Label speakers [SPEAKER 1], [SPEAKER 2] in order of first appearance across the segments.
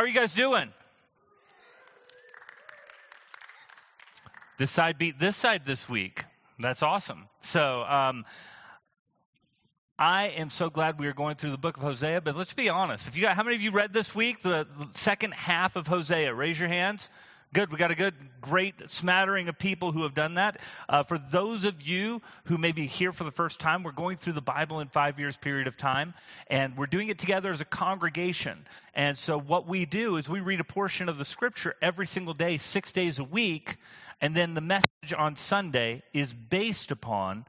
[SPEAKER 1] How are you guys doing? This side beat this side this week. That's awesome. So, um, I am so glad we are going through the book of Hosea. But let's be honest. If you got, how many of you read this week the second half of Hosea? Raise your hands. Good. We got a good, great smattering of people who have done that. Uh, for those of you who may be here for the first time, we're going through the Bible in five years period of time, and we're doing it together as a congregation. And so what we do is we read a portion of the Scripture every single day, six days a week, and then the message on Sunday is based upon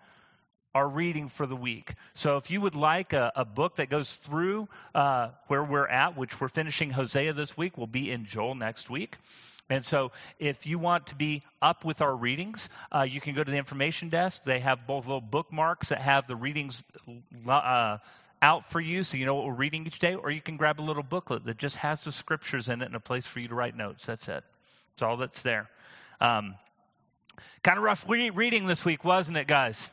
[SPEAKER 1] our reading for the week. So if you would like a, a book that goes through uh, where we're at, which we're finishing Hosea this week, we'll be in Joel next week. And so, if you want to be up with our readings, uh, you can go to the information desk. They have both little bookmarks that have the readings uh, out for you so you know what we're reading each day, or you can grab a little booklet that just has the scriptures in it and a place for you to write notes. That's it. it's all that's there. Um, kind of rough reading this week, wasn't it, guys?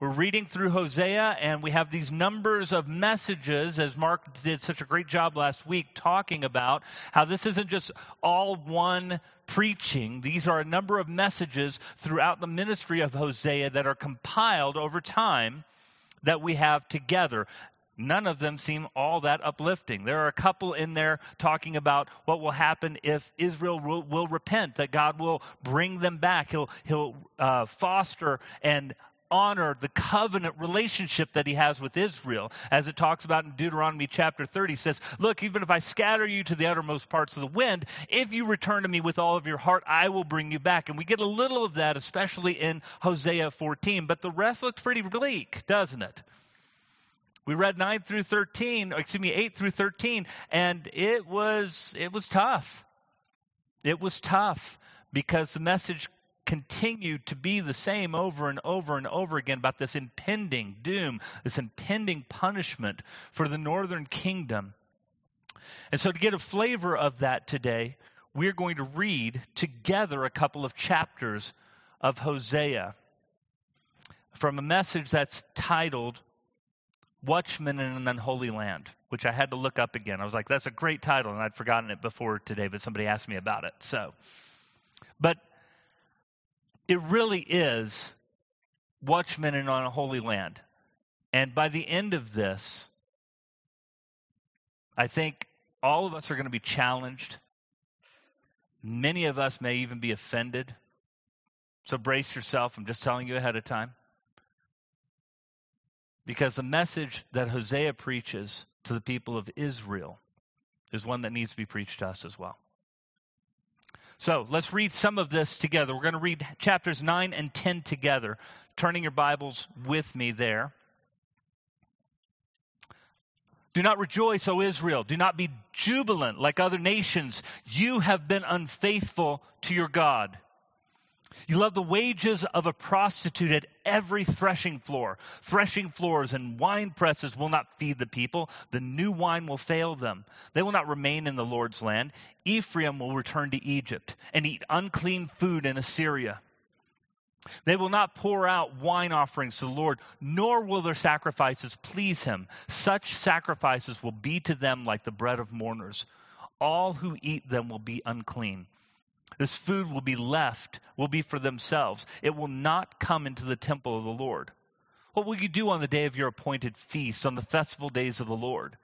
[SPEAKER 1] We're reading through Hosea, and we have these numbers of messages, as Mark did such a great job last week talking about how this isn't just all one preaching. These are a number of messages throughout the ministry of Hosea that are compiled over time that we have together. None of them seem all that uplifting. There are a couple in there talking about what will happen if Israel will, will repent, that God will bring them back. He'll, he'll uh, foster and honor the covenant relationship that he has with Israel. As it talks about in Deuteronomy chapter 30, says, Look, even if I scatter you to the uttermost parts of the wind, if you return to me with all of your heart, I will bring you back. And we get a little of that, especially in Hosea 14. But the rest looks pretty bleak, doesn't it? We read 9 through 13, excuse me, 8 through 13, and it was it was tough. It was tough because the message continued to be the same over and over and over again about this impending doom, this impending punishment for the northern kingdom. And so, to get a flavor of that today, we're going to read together a couple of chapters of Hosea from a message that's titled Watchmen in an Unholy Land, which I had to look up again. I was like, that's a great title, and I'd forgotten it before today, but somebody asked me about it. So, but it really is watchmen in on a holy land. And by the end of this, I think all of us are going to be challenged. Many of us may even be offended. So brace yourself. I'm just telling you ahead of time. Because the message that Hosea preaches to the people of Israel is one that needs to be preached to us as well. So let's read some of this together. We're going to read chapters 9 and 10 together. Turning your Bibles with me there. Do not rejoice, O Israel. Do not be jubilant like other nations. You have been unfaithful to your God. You love the wages of a prostitute at every threshing floor. Threshing floors and wine presses will not feed the people. The new wine will fail them. They will not remain in the Lord's land. Ephraim will return to Egypt and eat unclean food in Assyria. They will not pour out wine offerings to the Lord, nor will their sacrifices please him. Such sacrifices will be to them like the bread of mourners. All who eat them will be unclean. This food will be left, will be for themselves. It will not come into the temple of the Lord. What will you do on the day of your appointed feast, on the festival days of the Lord?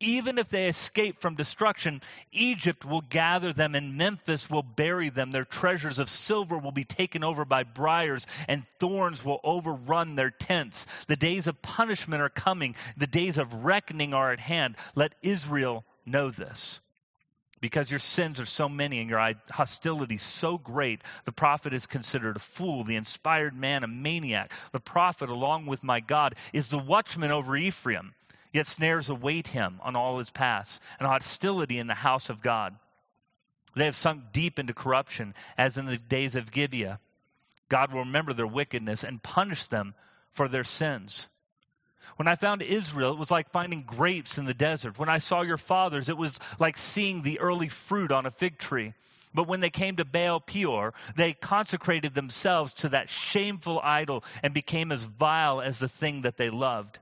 [SPEAKER 1] Even if they escape from destruction, Egypt will gather them and Memphis will bury them. Their treasures of silver will be taken over by briars and thorns will overrun their tents. The days of punishment are coming. The days of reckoning are at hand. Let Israel know this because your sins are so many and your hostility so great, the prophet is considered a fool, the inspired man a maniac. The prophet, along with my God, is the watchman over Ephraim, yet snares await him on all his paths, and hostility in the house of God. They have sunk deep into corruption, as in the days of Gibeah. God will remember their wickedness and punish them for their sins. When I found Israel, it was like finding grapes in the desert. When I saw your fathers, it was like seeing the early fruit on a fig tree. But when they came to Baal Peor, they consecrated themselves to that shameful idol and became as vile as the thing that they loved.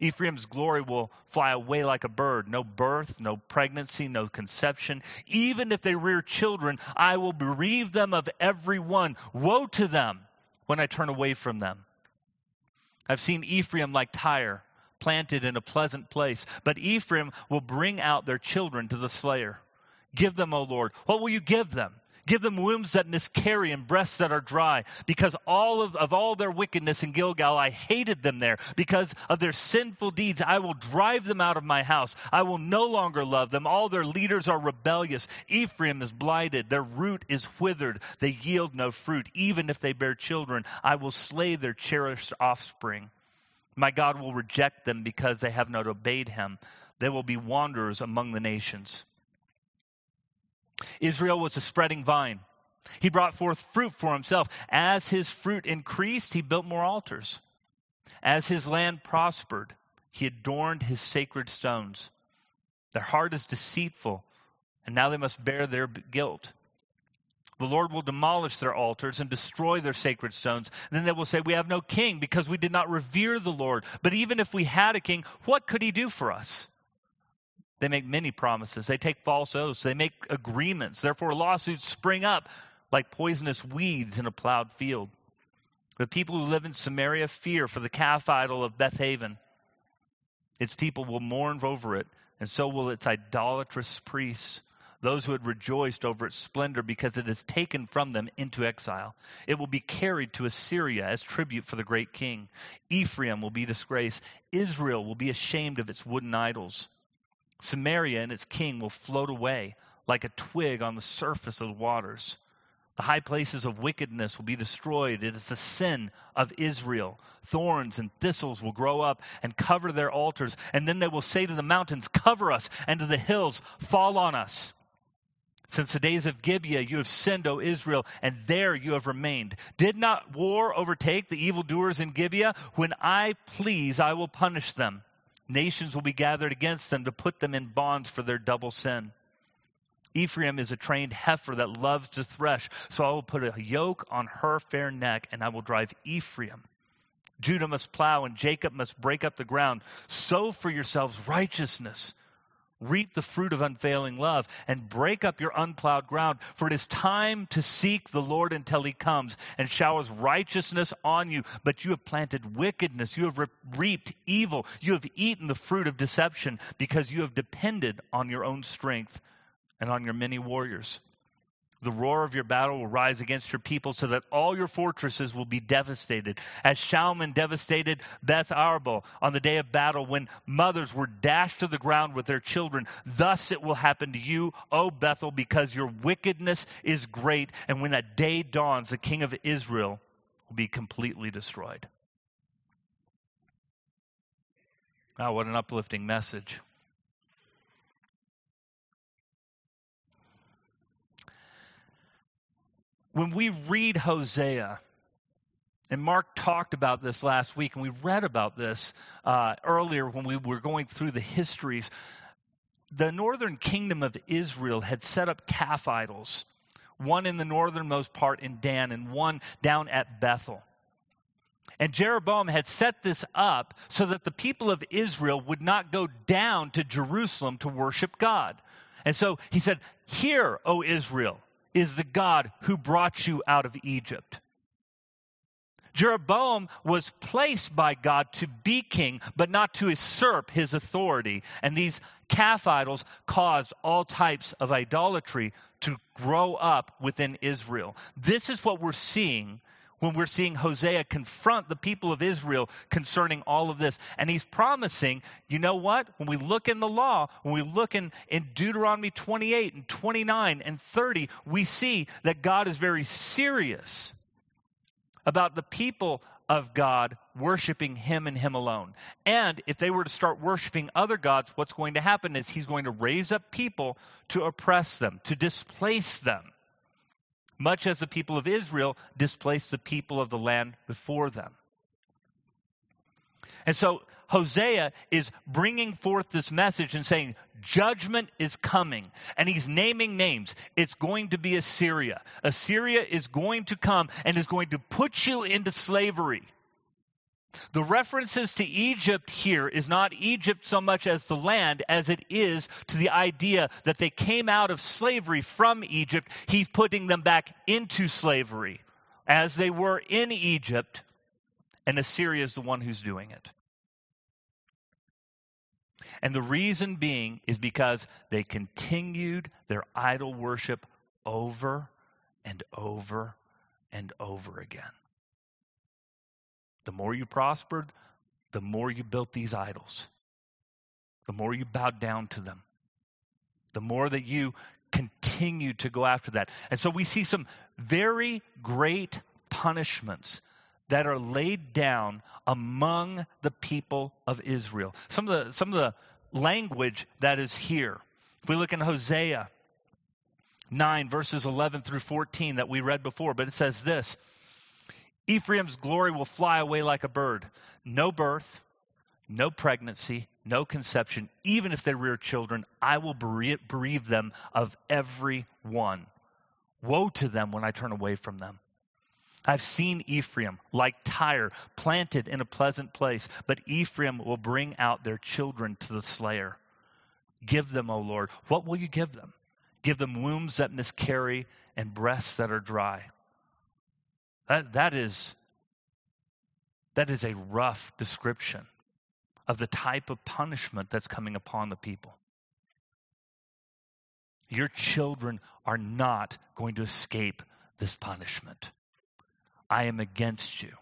[SPEAKER 1] Ephraim's glory will fly away like a bird. No birth, no pregnancy, no conception. Even if they rear children, I will bereave them of every one. Woe to them when I turn away from them. I've seen Ephraim like Tyre, planted in a pleasant place. But Ephraim will bring out their children to the slayer. Give them, O Lord. What will you give them? Give them wombs that miscarry and breasts that are dry. Because all of, of all their wickedness in Gilgal, I hated them there. Because of their sinful deeds, I will drive them out of my house. I will no longer love them. All their leaders are rebellious. Ephraim is blighted. Their root is withered. They yield no fruit. Even if they bear children, I will slay their cherished offspring. My God will reject them because they have not obeyed him. They will be wanderers among the nations. Israel was a spreading vine. He brought forth fruit for himself. As his fruit increased, he built more altars. As his land prospered, he adorned his sacred stones. Their heart is deceitful, and now they must bear their guilt. The Lord will demolish their altars and destroy their sacred stones. then they will say, We have no king because we did not revere the Lord. But even if we had a king, what could he do for us? They make many promises. They take false oaths. They make agreements. Therefore, lawsuits spring up like poisonous weeds in a plowed field. The people who live in Samaria fear for the calf idol of Bethaven. Its people will mourn over it, and so will its idolatrous priests, those who had rejoiced over its splendor because it is taken from them into exile. It will be carried to Assyria as tribute for the great king. Ephraim will be disgraced. Israel will be ashamed of its wooden idols. Samaria and its king will float away like a twig on the surface of the waters. The high places of wickedness will be destroyed. It is the sin of Israel. Thorns and thistles will grow up and cover their altars. And then they will say to the mountains, Cover us, and to the hills, Fall on us. Since the days of Gibeah, you have sinned, O Israel, and there you have remained. Did not war overtake the evildoers in Gibeah? When I please, I will punish them. Nations will be gathered against them to put them in bonds for their double sin. Ephraim is a trained heifer that loves to thresh, so I will put a yoke on her fair neck, and I will drive Ephraim. Judah must plow, and Jacob must break up the ground. Sow for yourselves righteousness reap the fruit of unfailing love and break up your unplowed ground for it is time to seek the lord until he comes and showers righteousness on you. But you have planted wickedness. You have re- reaped evil. You have eaten the fruit of deception because you have depended on your own strength and on your many warriors the roar of your battle will rise against your people so that all your fortresses will be devastated. As Shalman devastated Beth Arbel on the day of battle when mothers were dashed to the ground with their children, thus it will happen to you, O Bethel, because your wickedness is great. And when that day dawns, the king of Israel will be completely destroyed. Wow, what an uplifting message. When we read Hosea, and Mark talked about this last week, and we read about this uh, earlier when we were going through the histories. The northern kingdom of Israel had set up calf idols, one in the northernmost part in Dan, and one down at Bethel. And Jeroboam had set this up so that the people of Israel would not go down to Jerusalem to worship God. And so he said, Hear, O Israel, is the God who brought you out of Egypt. Jeroboam was placed by God to be king, but not to usurp his authority. And these calf idols caused all types of idolatry to grow up within Israel. This is what we're seeing when we're seeing Hosea confront the people of Israel concerning all of this. And he's promising, you know what? When we look in the law, when we look in, in Deuteronomy 28 and 29 and 30, we see that God is very serious about the people of God worshiping Him and Him alone. And if they were to start worshiping other gods, what's going to happen is He's going to raise up people to oppress them, to displace them much as the people of Israel displaced the people of the land before them. And so Hosea is bringing forth this message and saying, Judgment is coming. And he's naming names. It's going to be Assyria. Assyria is going to come and is going to put you into slavery. The references to Egypt here is not Egypt so much as the land as it is to the idea that they came out of slavery from Egypt. He's putting them back into slavery as they were in Egypt, and Assyria is the one who's doing it. And the reason being is because they continued their idol worship over and over and over again. The more you prospered, the more you built these idols, the more you bowed down to them, the more that you continued to go after that. And so we see some very great punishments that are laid down among the people of Israel. Some of the, some of the language that is here. If we look in Hosea 9, verses 11 through 14 that we read before, but it says this Ephraim's glory will fly away like a bird. No birth, no pregnancy, no conception. Even if they rear children, I will bereave them of every one. Woe to them when I turn away from them. I've seen Ephraim like Tyre, planted in a pleasant place, but Ephraim will bring out their children to the slayer. Give them, O Lord. What will you give them? Give them wombs that miscarry and breasts that are dry. That, that, is, that is a rough description of the type of punishment that's coming upon the people. Your children are not going to escape this punishment. I am against you.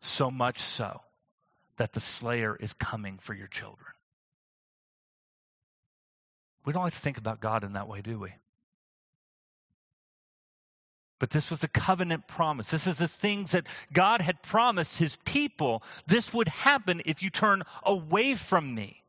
[SPEAKER 1] So much so that the slayer is coming for your children. We don't like to think about God in that way, do we? But this was a covenant promise. This is the things that God had promised his people. This would happen if you turn away from me.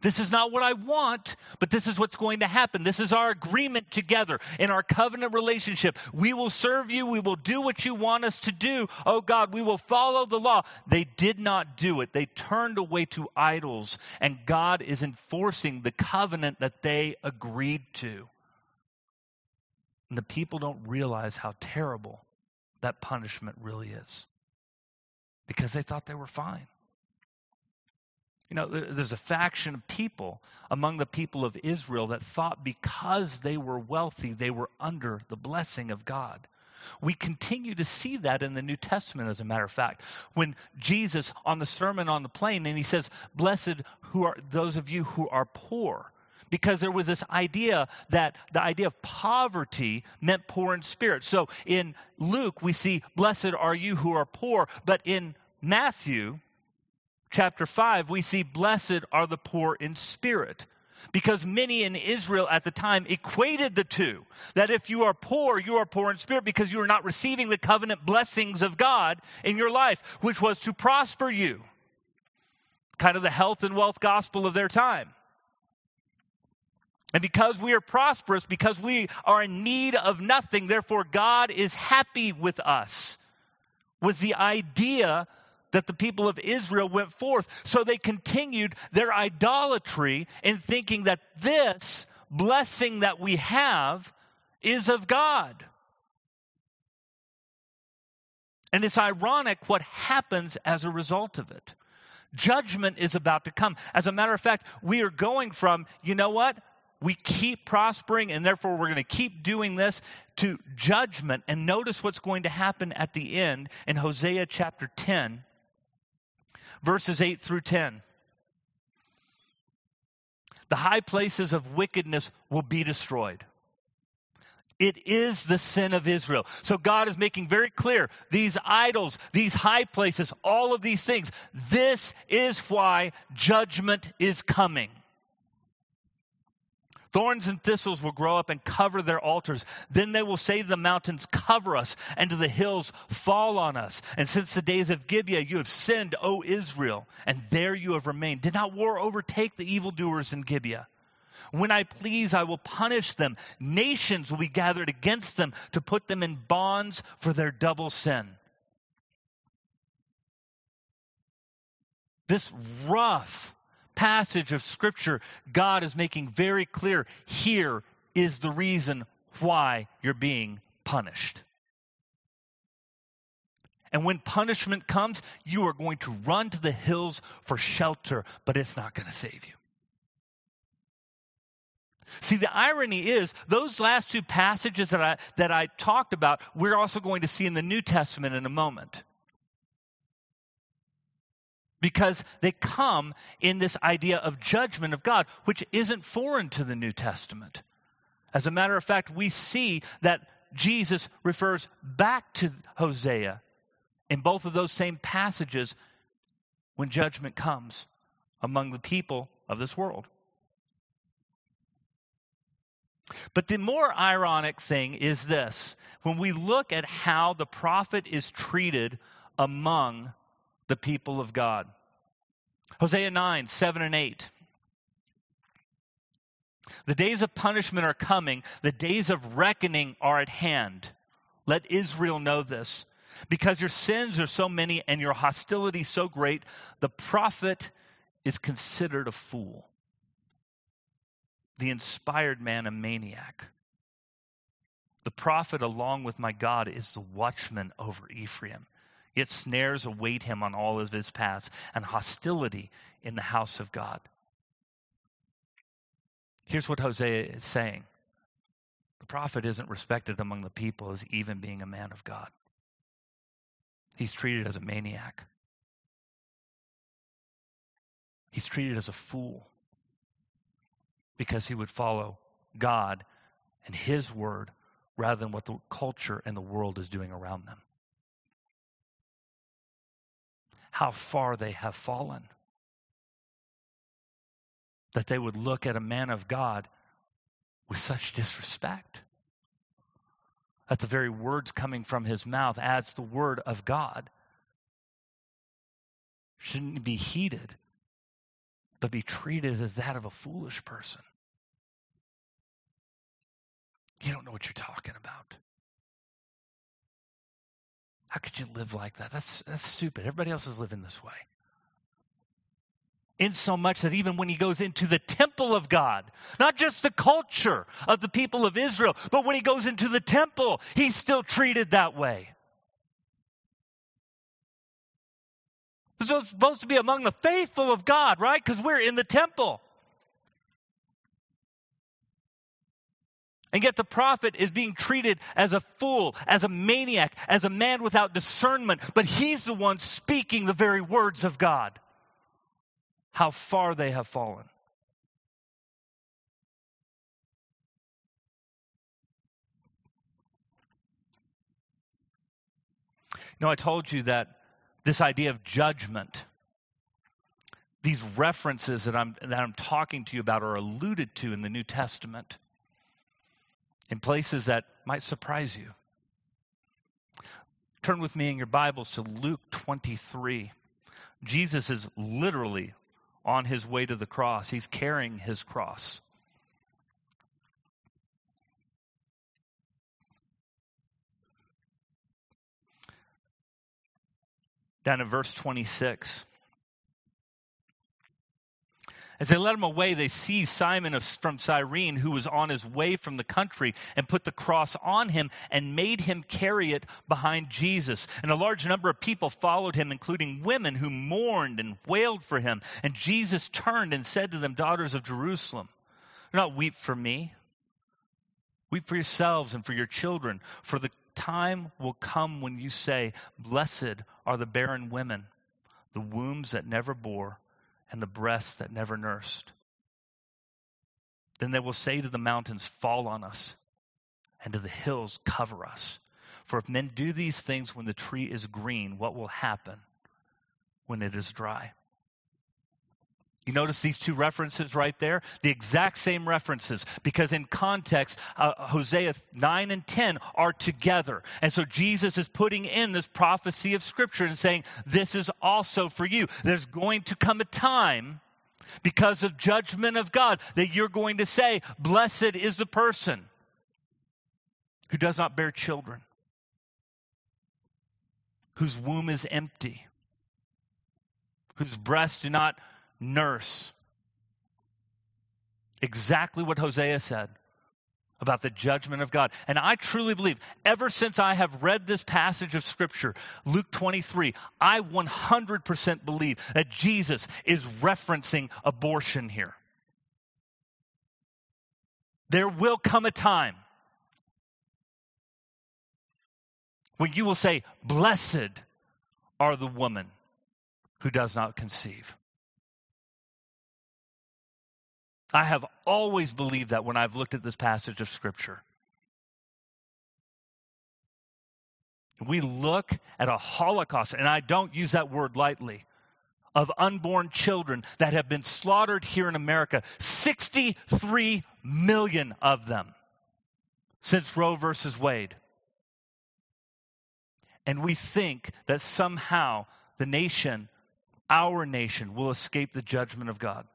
[SPEAKER 1] This is not what I want, but this is what's going to happen. This is our agreement together in our covenant relationship. We will serve you. We will do what you want us to do. Oh God, we will follow the law. They did not do it. They turned away to idols, and God is enforcing the covenant that they agreed to. And the people don't realize how terrible that punishment really is because they thought they were fine. You know, there's a faction of people among the people of Israel that thought because they were wealthy, they were under the blessing of God. We continue to see that in the New Testament, as a matter of fact. When Jesus, on the Sermon on the Plain, and he says, Blessed who are those of you who are poor. Because there was this idea that the idea of poverty meant poor in spirit. So in Luke, we see, Blessed are you who are poor. But in Matthew, chapter 5, we see, Blessed are the poor in spirit. Because many in Israel at the time equated the two. That if you are poor, you are poor in spirit because you are not receiving the covenant blessings of God in your life, which was to prosper you. Kind of the health and wealth gospel of their time. And because we are prosperous, because we are in need of nothing, therefore God is happy with us, was the idea that the people of Israel went forth. So they continued their idolatry in thinking that this blessing that we have is of God. And it's ironic what happens as a result of it. Judgment is about to come. As a matter of fact, we are going from, you know what? We keep prospering and therefore we're going to keep doing this to judgment. And notice what's going to happen at the end in Hosea chapter 10 verses 8 through 10. The high places of wickedness will be destroyed. It is the sin of Israel. So God is making very clear these idols, these high places, all of these things. This is why judgment is coming. Thorns and thistles will grow up and cover their altars. Then they will say to the mountains, Cover us, and to the hills, Fall on us. And since the days of Gibeah, you have sinned, O Israel, and there you have remained. Did not war overtake the evildoers in Gibeah? When I please, I will punish them. Nations will be gathered against them to put them in bonds for their double sin. This rough, passage of Scripture, God is making very clear here is the reason why you're being punished. And when punishment comes, you are going to run to the hills for shelter, but it's not going to save you. See, the irony is those last two passages that I, that I talked about, we're also going to see in the New Testament in a moment. Because they come in this idea of judgment of God, which isn't foreign to the New Testament. As a matter of fact, we see that Jesus refers back to Hosea in both of those same passages when judgment comes among the people of this world. But the more ironic thing is this when we look at how the prophet is treated among the people of God. Hosea 9, 7 and 8. The days of punishment are coming, the days of reckoning are at hand. Let Israel know this. Because your sins are so many and your hostility so great, the prophet is considered a fool the inspired man a maniac. The prophet, along with my God, is the watchman over Ephraim. Yet snares await him on all of his paths, and hostility in the house of God. Here's what Hosea is saying the prophet isn't respected among the people as even being a man of God, he's treated as a maniac, he's treated as a fool because he would follow God and his word rather than what the culture and the world is doing around them. How far they have fallen. That they would look at a man of God with such disrespect. At the very words coming from his mouth as the word of God shouldn't be heeded, but be treated as that of a foolish person. You don't know what you're talking about. How could you live like that? That's, that's stupid. Everybody else is living this way. In so much that even when he goes into the temple of God, not just the culture of the people of Israel, but when he goes into the temple, he's still treated that way. So it's supposed to be among the faithful of God, right? Because we're in the temple. And yet the prophet is being treated as a fool, as a maniac, as a man without discernment, but he's the one speaking the very words of God. How far they have fallen. Know, I told you that this idea of judgment, these references that I'm, that I'm talking to you about are alluded to in the New Testament in places that might surprise you. Turn with me in your Bibles to Luke 23. Jesus is literally on his way to the cross, he's carrying his cross. Down in verse 26. As they led him away, they seized Simon from Cyrene, who was on his way from the country, and put the cross on him and made him carry it behind Jesus. And a large number of people followed him, including women who mourned and wailed for him. And Jesus turned and said to them, Daughters of Jerusalem, do not weep for me. Weep for yourselves and for your children, for the time will come when you say, Blessed are the barren women, the wombs that never bore and the breasts that never nursed. Then they will say to the mountains, Fall on us, and to the hills, Cover us. For if men do these things when the tree is green, what will happen when it is dry? You notice these two references right there? The exact same references, because in context, uh, Hosea 9 and 10 are together. And so Jesus is putting in this prophecy of Scripture and saying, This is also for you. There's going to come a time, because of judgment of God, that you're going to say, Blessed is the person who does not bear children, whose womb is empty, whose breasts do not nurse. Exactly what Hosea said. about the judgment of God. And I truly believe, ever since I have read this passage of Scripture, Luke 23, I 100% believe that Jesus is referencing abortion here. There will come a time when you will say, Blessed are the woman who does not conceive. I have always believed that when I've looked at this passage of Scripture. We look at a Holocaust, and I don't use that word lightly, of unborn children that have been slaughtered here in America 63 million of them since Roe versus Wade. And we think that somehow the nation, our nation, will escape the judgment of God.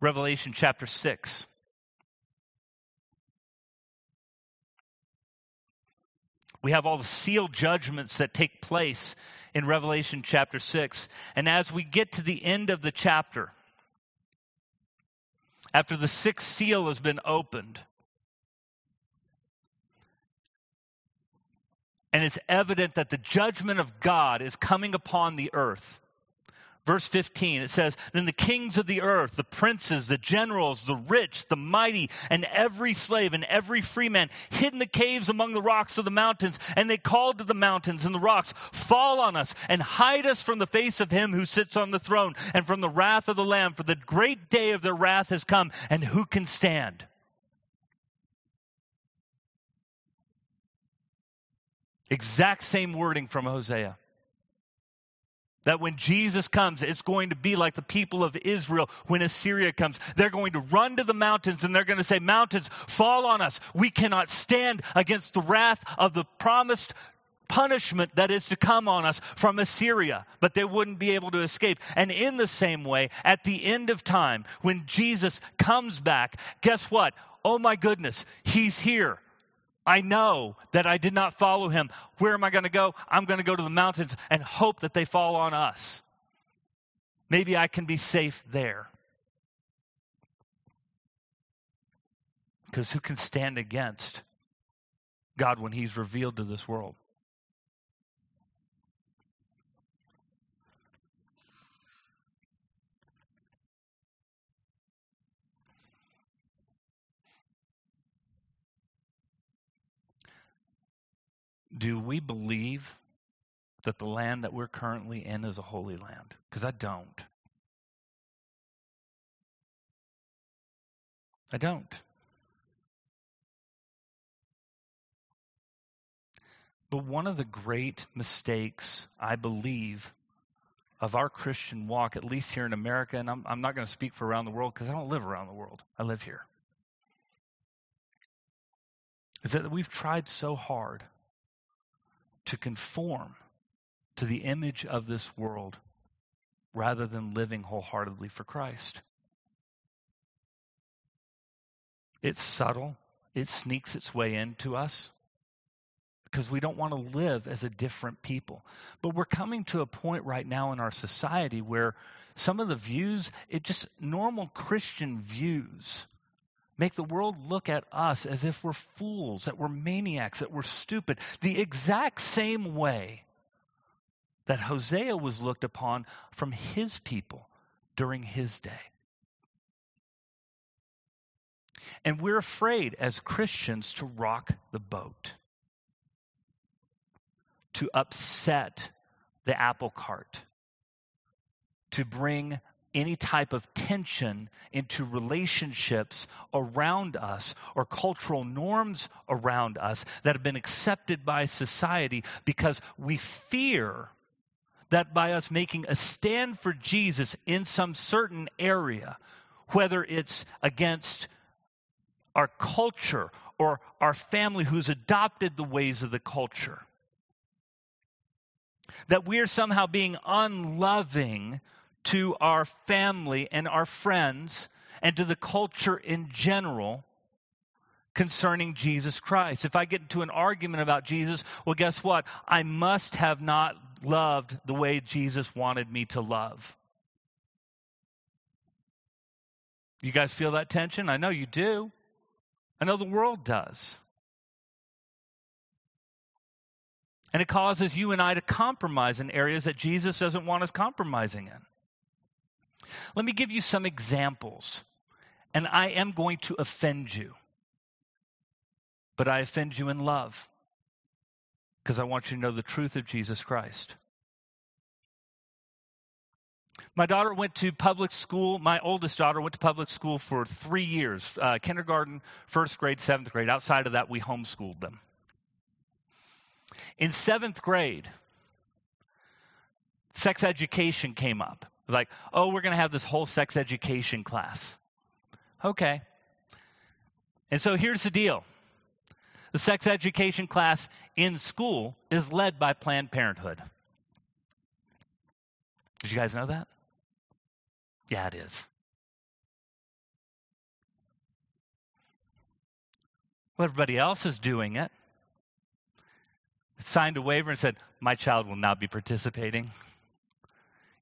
[SPEAKER 1] Revelation chapter 6. We have all the sealed judgments that take place in Revelation chapter 6. And as we get to the end of the chapter, after the sixth seal has been opened, and it's evident that the judgment of God is coming upon the earth, Verse 15, it says, Then the kings of the earth, the princes, the generals, the rich, the mighty, and every slave and every free man hid in the caves among the rocks of the mountains. And they called to the mountains and the rocks, Fall on us and hide us from the face of him who sits on the throne and from the wrath of the Lamb. For the great day of their wrath has come, and who can stand? Exact same wording from Hosea that when Jesus comes, it's going to be like the people of Israel when Assyria comes. They're going to run to the mountains and they're going to say, Mountains, fall on us. We cannot stand against the wrath of the promised punishment that is to come on us from Assyria, but they wouldn't be able to escape. And in the same way, at the end of time, when Jesus comes back, guess what? Oh my goodness, he's here. I know that I did not follow him. Where am I going to go? I'm going to go to the mountains and hope that they fall on us. Maybe I can be safe there. Because who can stand against God when he's revealed to this world? Do we believe that the land that we're currently in is a holy land? Because I don't. I don't. But one of the great mistakes, I believe, of our Christian walk, at least here in America, and I'm, I'm not going to speak for around the world because I don't live around the world, I live here, is that we've tried so hard to conform to the image of this world rather than living wholeheartedly for Christ. It's subtle, it sneaks its way into us because we don't want to live as a different people. But we're coming to a point right now in our society where some of the views, it just normal Christian views make the world look at us as if we're fools, that we're maniacs, that we're stupid, the exact same way that Hosea was looked upon from his people during his day. And we're afraid as Christians to rock the boat, to upset the apple cart, to bring any type of tension into relationships around us or cultural norms around us that have been accepted by society because we fear that by us making a stand for Jesus in some certain area, whether it's against our culture or our family who's adopted the ways of the culture, that we are somehow being unloving to our family and our friends and to the culture in general concerning Jesus Christ. If I get into an argument about Jesus, well, guess what? I must have not loved the way Jesus wanted me to love. You guys feel that tension? I know you do. I know the world does. And it causes you and I to compromise in areas that Jesus doesn't want us compromising in. Let me give you some examples. And I am going to offend you. But I offend you in love because I want you to know the truth of Jesus Christ. My daughter went to public school. My oldest daughter went to public school for three years uh, kindergarten, first grade, seventh grade. Outside of that, we homeschooled them. In seventh grade, sex education came up. It was like, oh, we're going to have this whole sex education class. Okay. And so here's the deal the sex education class in school is led by Planned Parenthood. Did you guys know that? Yeah, it is. Well, everybody else is doing it. Signed a waiver and said, My child will not be participating.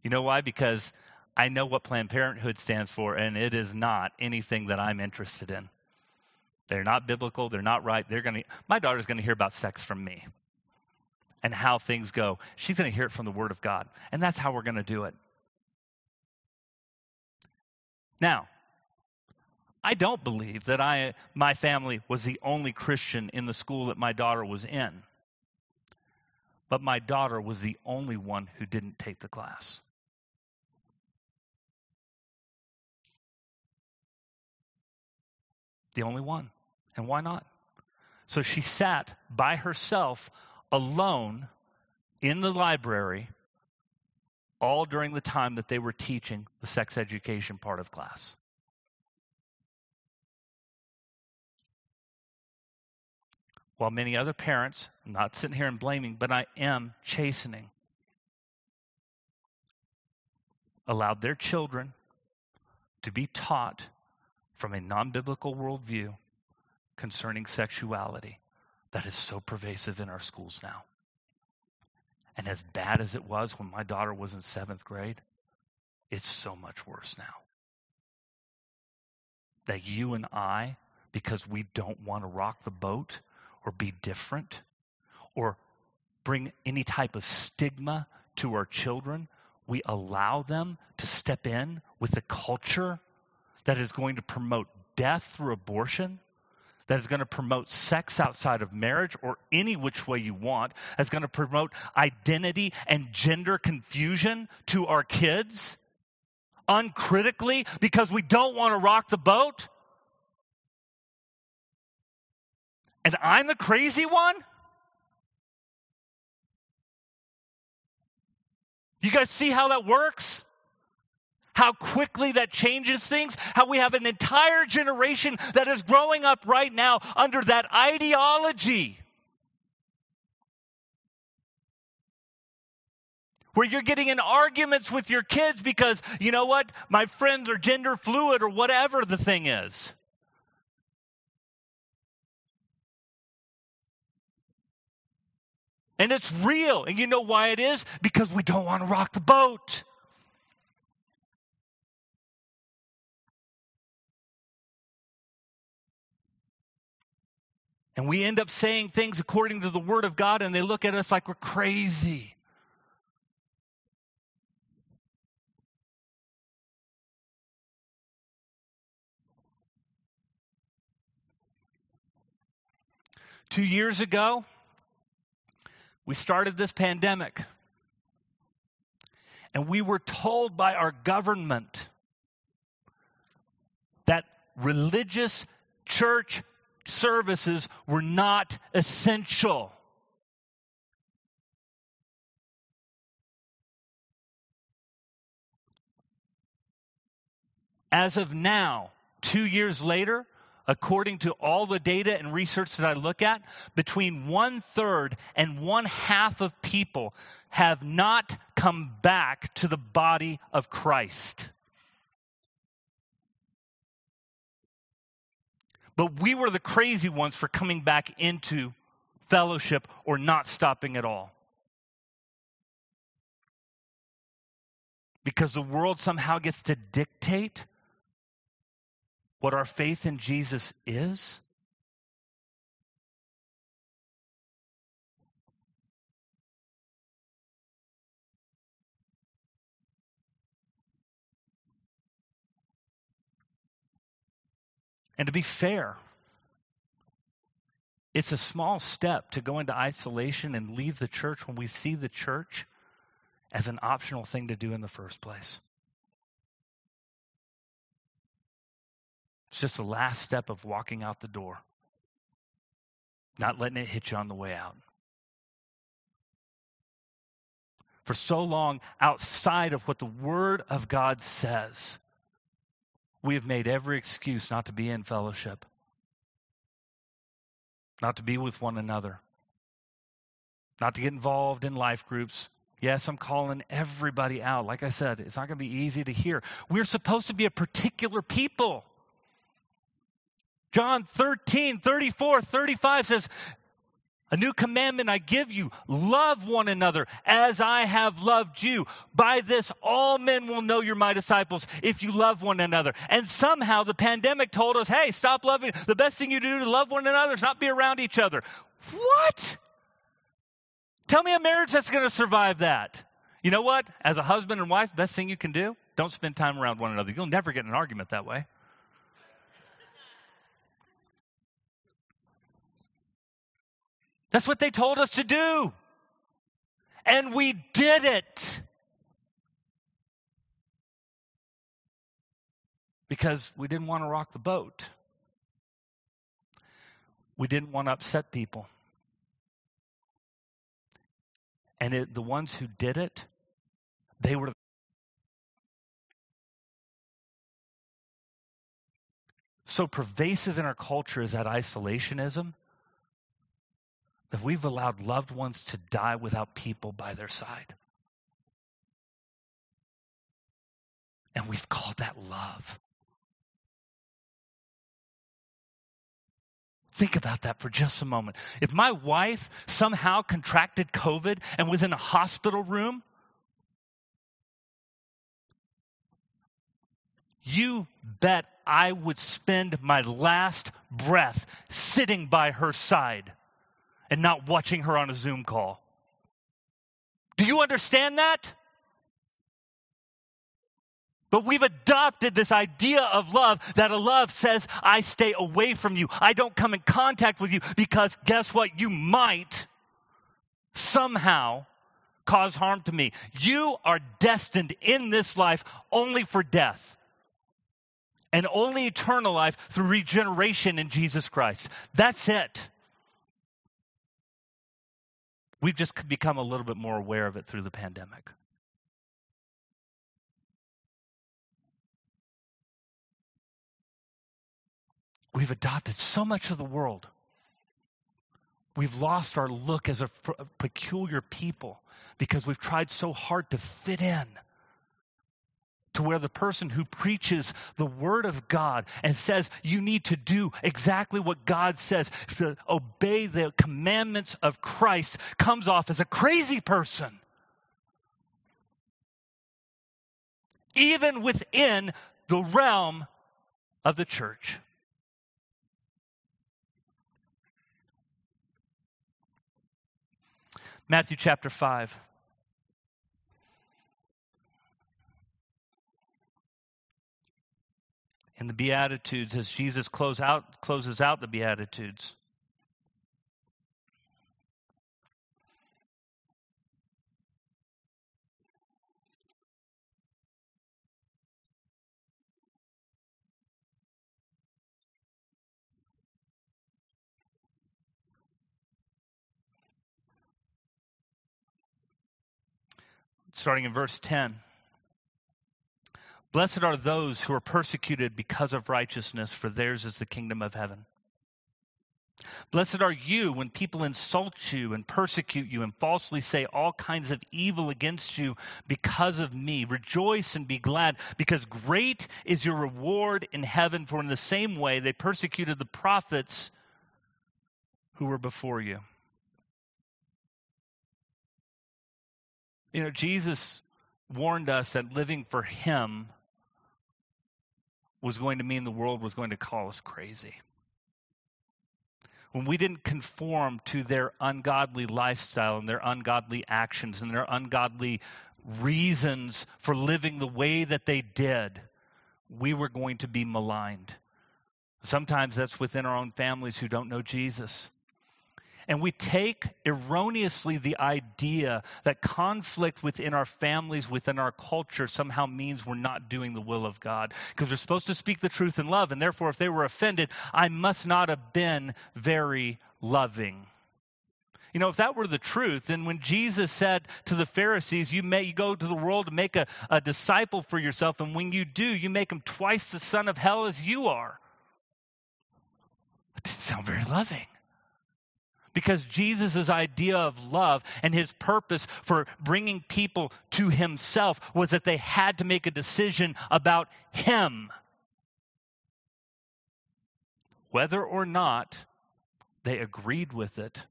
[SPEAKER 1] You know why? Because I know what Planned Parenthood stands for, and it is not anything that I'm interested in. They're not biblical. They're not right. They're going to. My daughter's going to hear about sex from me, and how things go. She's going to hear it from the Word of God, and that's how we're going to do it. Now, I don't believe that I, my family was the only Christian in the school that my daughter was in. But my daughter was the only one who didn't take the class. The only one. And why not? So she sat by herself alone in the library all during the time that they were teaching the sex education part of class. While many other parents, I'm not sitting here and blaming, but I am chastening, allowed their children to be taught from a non biblical worldview concerning sexuality that is so pervasive in our schools now. And as bad as it was when my daughter was in seventh grade, it's so much worse now. That you and I, because we don't want to rock the boat or be different or bring any type of stigma to our children, we allow them to step in with the culture that is going to promote death through abortion, that is going to promote sex outside of marriage or any which way you want, that's going to promote identity and gender confusion to our kids uncritically because we don't want to rock the boat? And I'm the crazy one? You guys see how that works? How quickly that changes things, how we have an entire generation that is growing up right now under that ideology. Where you're getting in arguments with your kids because, you know what, my friends are gender fluid or whatever the thing is. And it's real. And you know why it is? Because we don't want to rock the boat. And we end up saying things according to the Word of God, and they look at us like we're crazy. Two years ago, we started this pandemic. And we were told by our government that religious church services were not essential. As of now, two years later, according to all the data and research that I look at, between one third and one half of people have not come back to the body of Christ. But we were the crazy ones for coming back into fellowship or not stopping at all. Because the world somehow gets to dictate what our faith in Jesus is. And to be fair, it's a small step to go into isolation and leave the church when we see the church as an optional thing to do in the first place. It's just the last step of walking out the door, not letting it hit you on the way out. For so long, outside of what the Word of God says, we have made every excuse not to be in fellowship, not to be with one another, not to get involved in life groups. Yes, I'm calling everybody out. Like I said, it's not going to be easy to hear. We're supposed to be a particular people. John 13, 34, 35 says, a new commandment I give you love one another as I have loved you. By this, all men will know you're my disciples if you love one another. And somehow the pandemic told us hey, stop loving. The best thing you do to love one another is not be around each other. What? Tell me a marriage that's going to survive that. You know what? As a husband and wife, best thing you can do, don't spend time around one another. You'll never get an argument that way. That's what they told us to do. And we did it. Because we didn't want to rock the boat. We didn't want to upset people. And it, the ones who did it, they were so pervasive in our culture is that isolationism if we've allowed loved ones to die without people by their side. And we've called that love. Think about that for just a moment. If my wife somehow contracted COVID and was in a hospital room, you bet I would spend my last breath sitting by her side and not watching her on a Zoom call. Do you understand that? But we've adopted this idea of love that a love says, I stay away from you. I don't come in contact with you because guess what? You might somehow cause harm to me. You are destined in this life only for death and only eternal life through regeneration in Jesus Christ. That's it. We've just become a little bit more aware of it through the pandemic. We've adopted so much of the world. We've lost our look as a peculiar people because we've tried so hard to fit in to where the person who preaches the word of God and says you need to do exactly what God says, to obey the commandments of Christ, comes off as a crazy person. Even within the realm of the church. Matthew chapter 5. In the Beatitudes as Jesus close out, closes out the Beatitudes. Starting in verse 10. Blessed are those who are persecuted because of righteousness, for theirs is the kingdom of heaven. Blessed are you when people insult you and persecute you and falsely say all kinds of evil against you because of me. Rejoice and be glad, because great is your reward in heaven, for in the same way they persecuted the prophets who were before you. You know, Jesus warned us that living for him was going to mean the world was going to call us crazy when we didn't conform to their ungodly lifestyle and their ungodly actions and their ungodly reasons for living the way that they did, we were going to be maligned. Sometimes that's within our own families who don't know Jesus. And we take erroneously the idea that conflict within our families, within our culture, somehow means we're not doing the will of God. Because we're supposed to speak the truth in love, and therefore, if they were offended, I must not have been very loving. You know, if that were the truth, then when Jesus said to the Pharisees, you may you go to the world to make a, a disciple for yourself, and when you do, you make him twice the son of hell as you are. It didn't sound very loving because Jesus' idea of love and his purpose for bringing people to himself was that they had to make a decision about him. Whether or not they agreed with it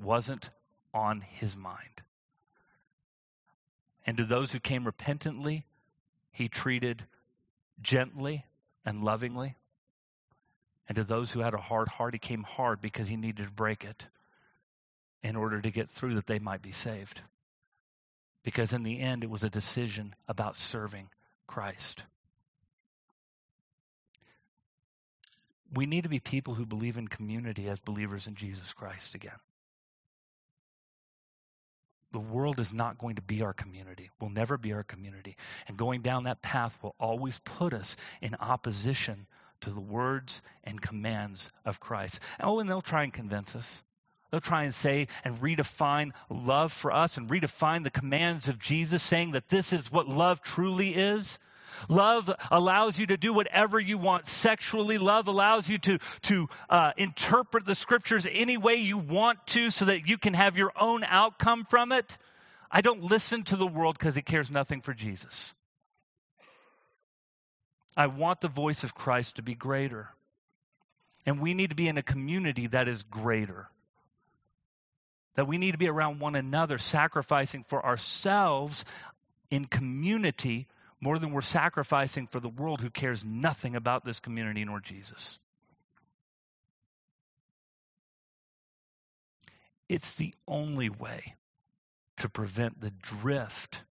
[SPEAKER 1] wasn't on his mind. And to those who came repentantly, he treated gently and lovingly. And to those who had a hard heart, he came hard because he needed to break it in order to get through that they might be saved. Because in the end, it was a decision about serving Christ. We need to be people who believe in community as believers in Jesus Christ again. The world is not going to be our community, will never be our community. And going down that path will always put us in opposition to the words and commands of Christ. Oh, and they'll try and convince us. They'll try and say and redefine love for us and redefine the commands of Jesus, saying that this is what love truly is. Love allows you to do whatever you want sexually. Love allows you to, to uh, interpret the scriptures any way you want to so that you can have your own outcome from it. I don't listen to the world because it cares nothing for Jesus. I want the voice of Christ to be greater. And we need to be in a community that is greater. That we need to be around one another, sacrificing for ourselves in community more than we're sacrificing for the world who cares nothing about this community nor Jesus. It's the only way to prevent the drift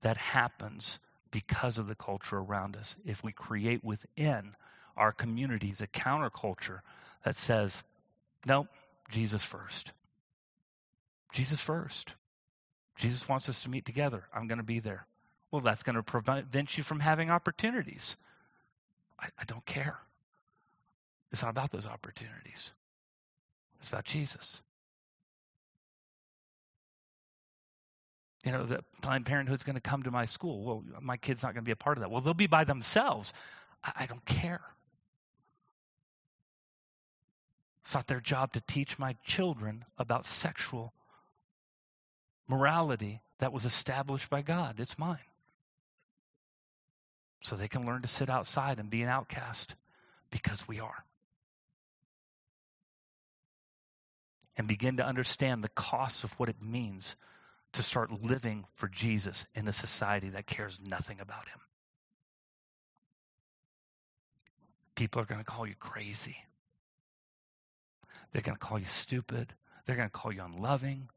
[SPEAKER 1] that happens because of the culture around us. If we create within our communities a counterculture that says, nope, Jesus first. Jesus first. Jesus wants us to meet together. I'm going to be there. Well, that's going to prevent you from having opportunities. I, I don't care. It's not about those opportunities, it's about Jesus. You know, that Planned Parenthood's going to come to my school. Well, my kid's not going to be a part of that. Well, they'll be by themselves. I, I don't care. It's not their job to teach my children about sexual morality that was established by God. It's mine. So they can learn to sit outside and be an outcast because we are. And begin to understand the cost of what it means to start living for Jesus in a society that cares nothing about him. People are going to call you crazy. They're going to call you stupid. They're going to call you unloving.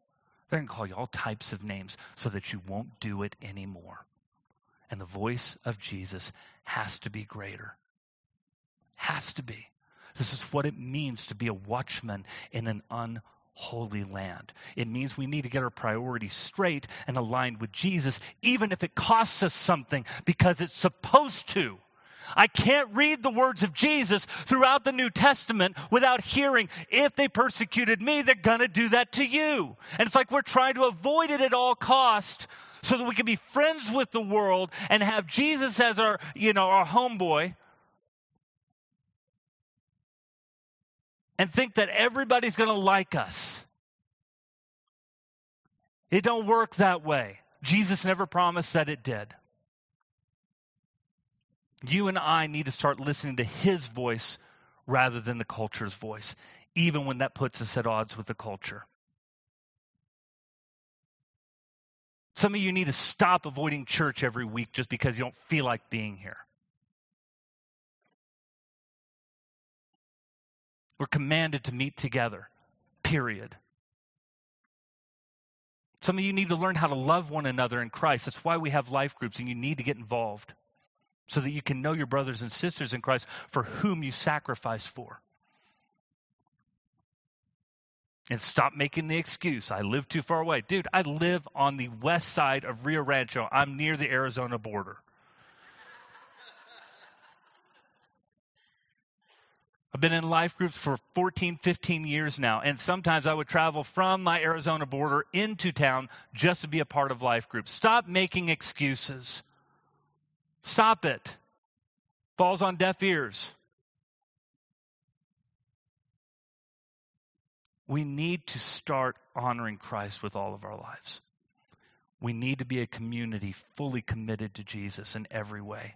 [SPEAKER 1] They're going to call you all types of names so that you won't do it anymore. And the voice of Jesus has to be greater. Has to be. This is what it means to be a watchman in an holy land. It means we need to get our priorities straight and aligned with Jesus, even if it costs us something, because it's supposed to. I can't read the words of Jesus throughout the New Testament without hearing, if they persecuted me, they're going to do that to you. And it's like we're trying to avoid it at all cost so that we can be friends with the world and have Jesus as our, you know, our homeboy and think that everybody's going to like us. It don't work that way. Jesus never promised that it did. You and I need to start listening to his voice rather than the culture's voice, even when that puts us at odds with the culture. Some of you need to stop avoiding church every week just because you don't feel like being here. We're commanded to meet together, period. Some of you need to learn how to love one another in Christ. That's why we have life groups, and you need to get involved so that you can know your brothers and sisters in Christ for whom you sacrifice for. And stop making the excuse, I live too far away. Dude, I live on the west side of Rio Rancho. I'm near the Arizona border. I've been in life groups for 14, 15 years now, and sometimes I would travel from my Arizona border into town just to be a part of life groups. Stop making excuses. Stop it. Falls on deaf ears. We need to start honoring Christ with all of our lives. We need to be a community fully committed to Jesus in every way.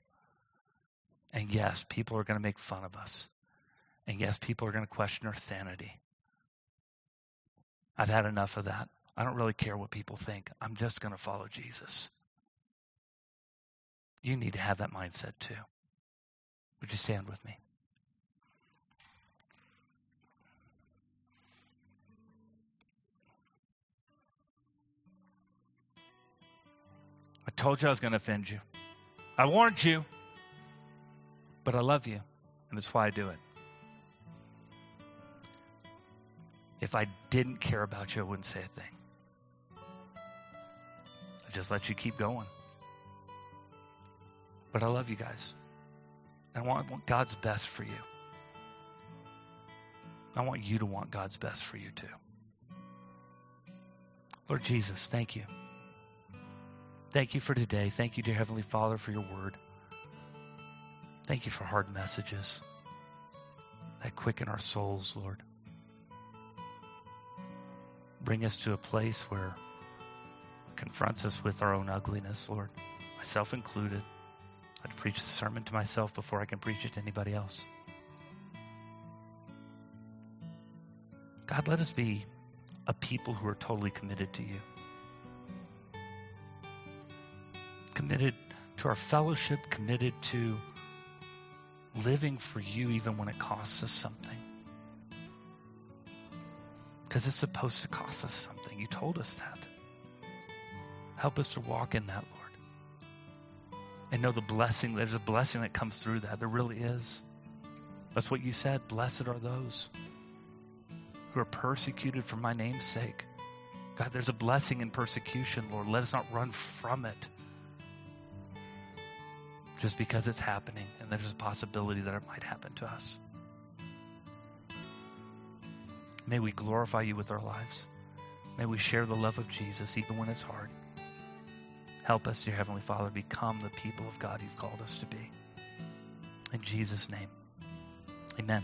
[SPEAKER 1] And yes, people are going to make fun of us. And yes, people are going to question our sanity. I've had enough of that. I don't really care what people think. I'm just going to follow Jesus. You need to have that mindset too. Would you stand with me? I told you I was going to offend you. I warned you. But I love you, and that's why I do it. If I didn't care about you, I wouldn't say a thing. I just let you keep going. But I love you guys. I want, I want God's best for you. I want you to want God's best for you too. Lord Jesus, thank you. Thank you for today. Thank you, dear Heavenly Father, for your word. Thank you for hard messages that quicken our souls, Lord. Bring us to a place where confronts us with our own ugliness, Lord, myself included. I'd preach the sermon to myself before I can preach it to anybody else. God, let us be a people who are totally committed to you. committed to our fellowship, committed to living for you even when it costs us something. Because it's supposed to cost us something. You told us that. Help us to walk in that, Lord. And know the blessing, there's a blessing that comes through that. There really is. That's what you said. Blessed are those who are persecuted for my name's sake. God, there's a blessing in persecution, Lord. Let us not run from it just because it's happening and there's a possibility that it might happen to us. May we glorify you with our lives. May we share the love of Jesus even when it's hard. Help us, dear Heavenly Father, become the people of God you've called us to be. In Jesus' name, amen.